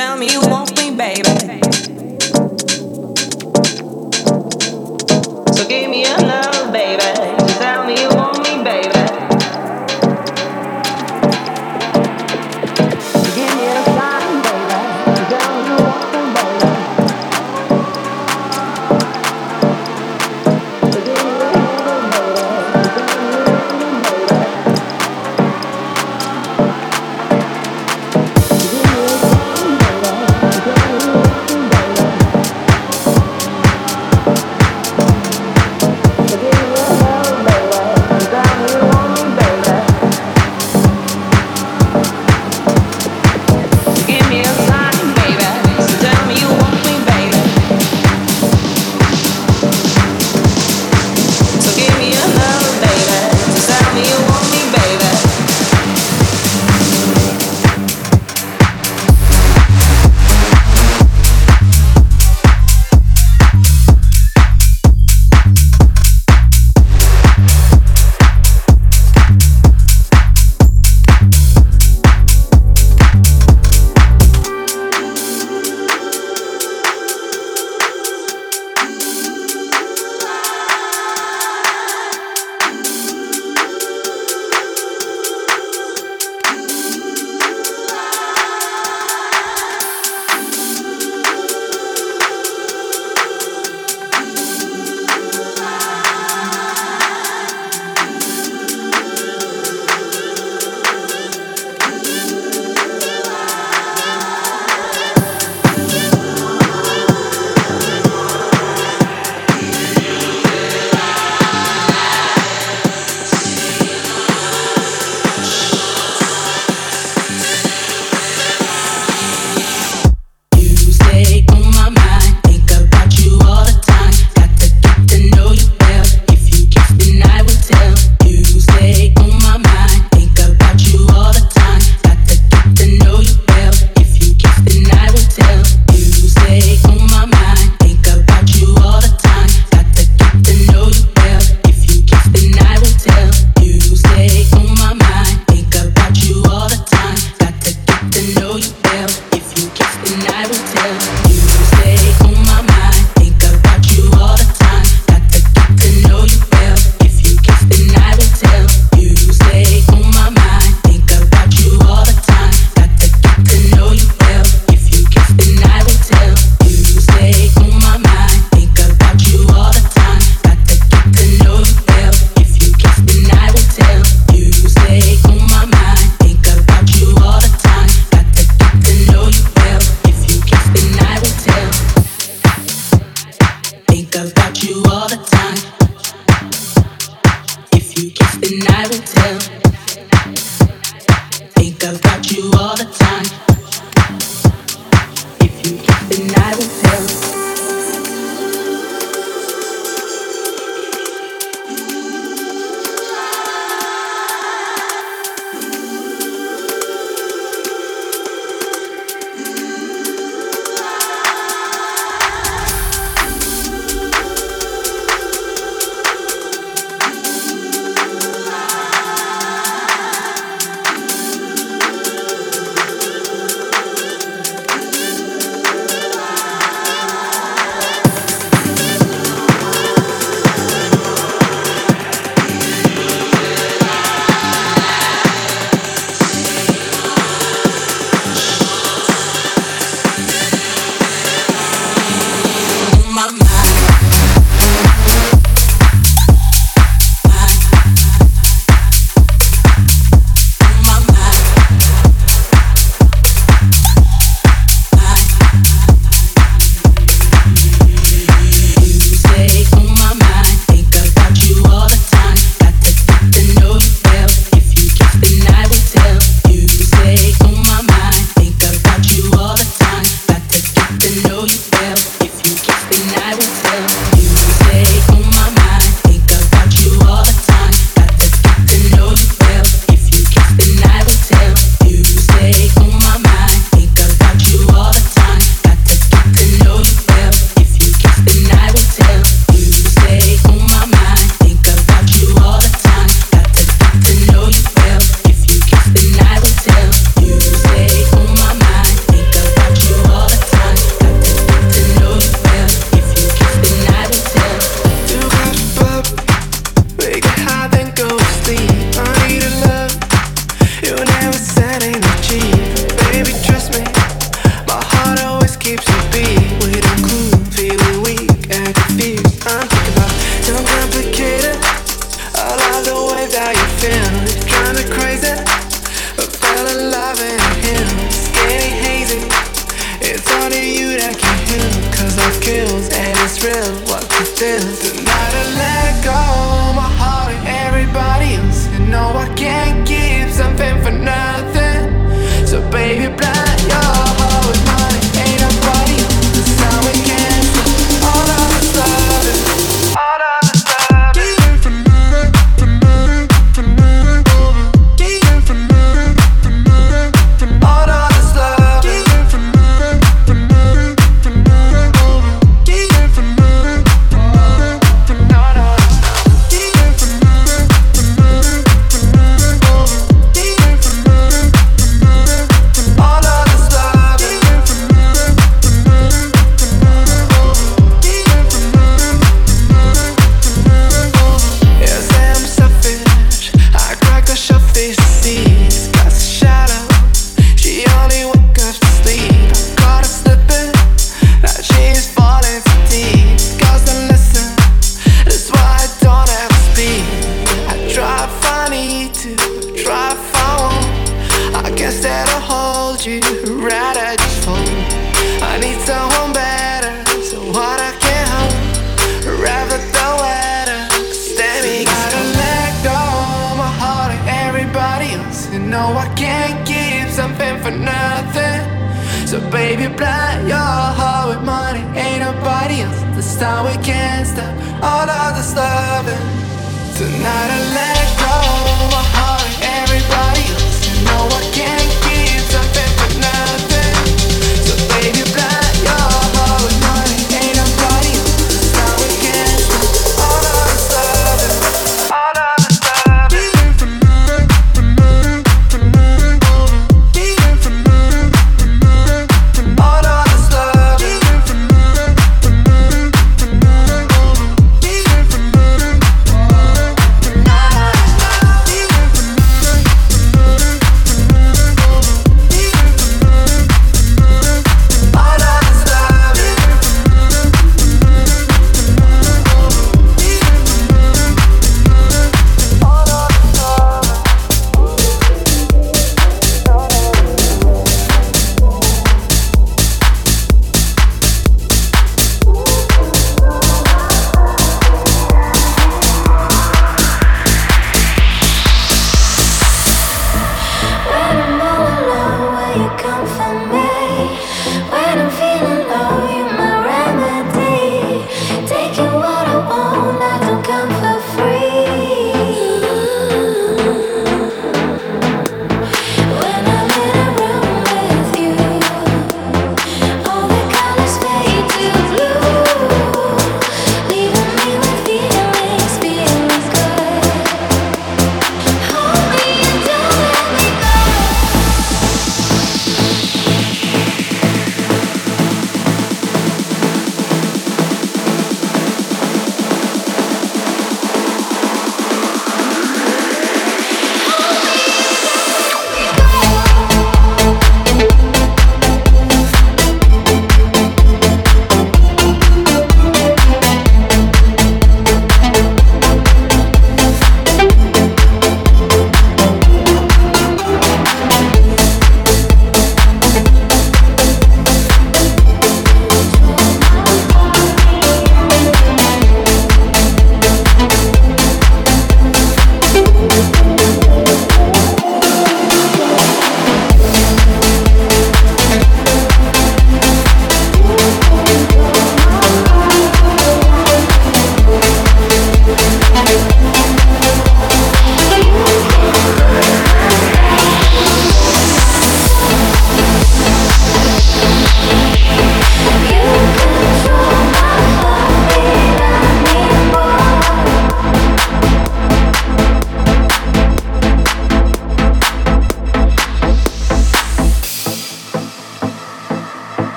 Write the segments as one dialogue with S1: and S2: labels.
S1: Tell me you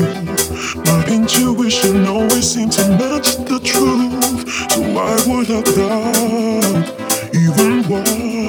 S2: My intuition always seemed to match the truth. So why would I doubt even once?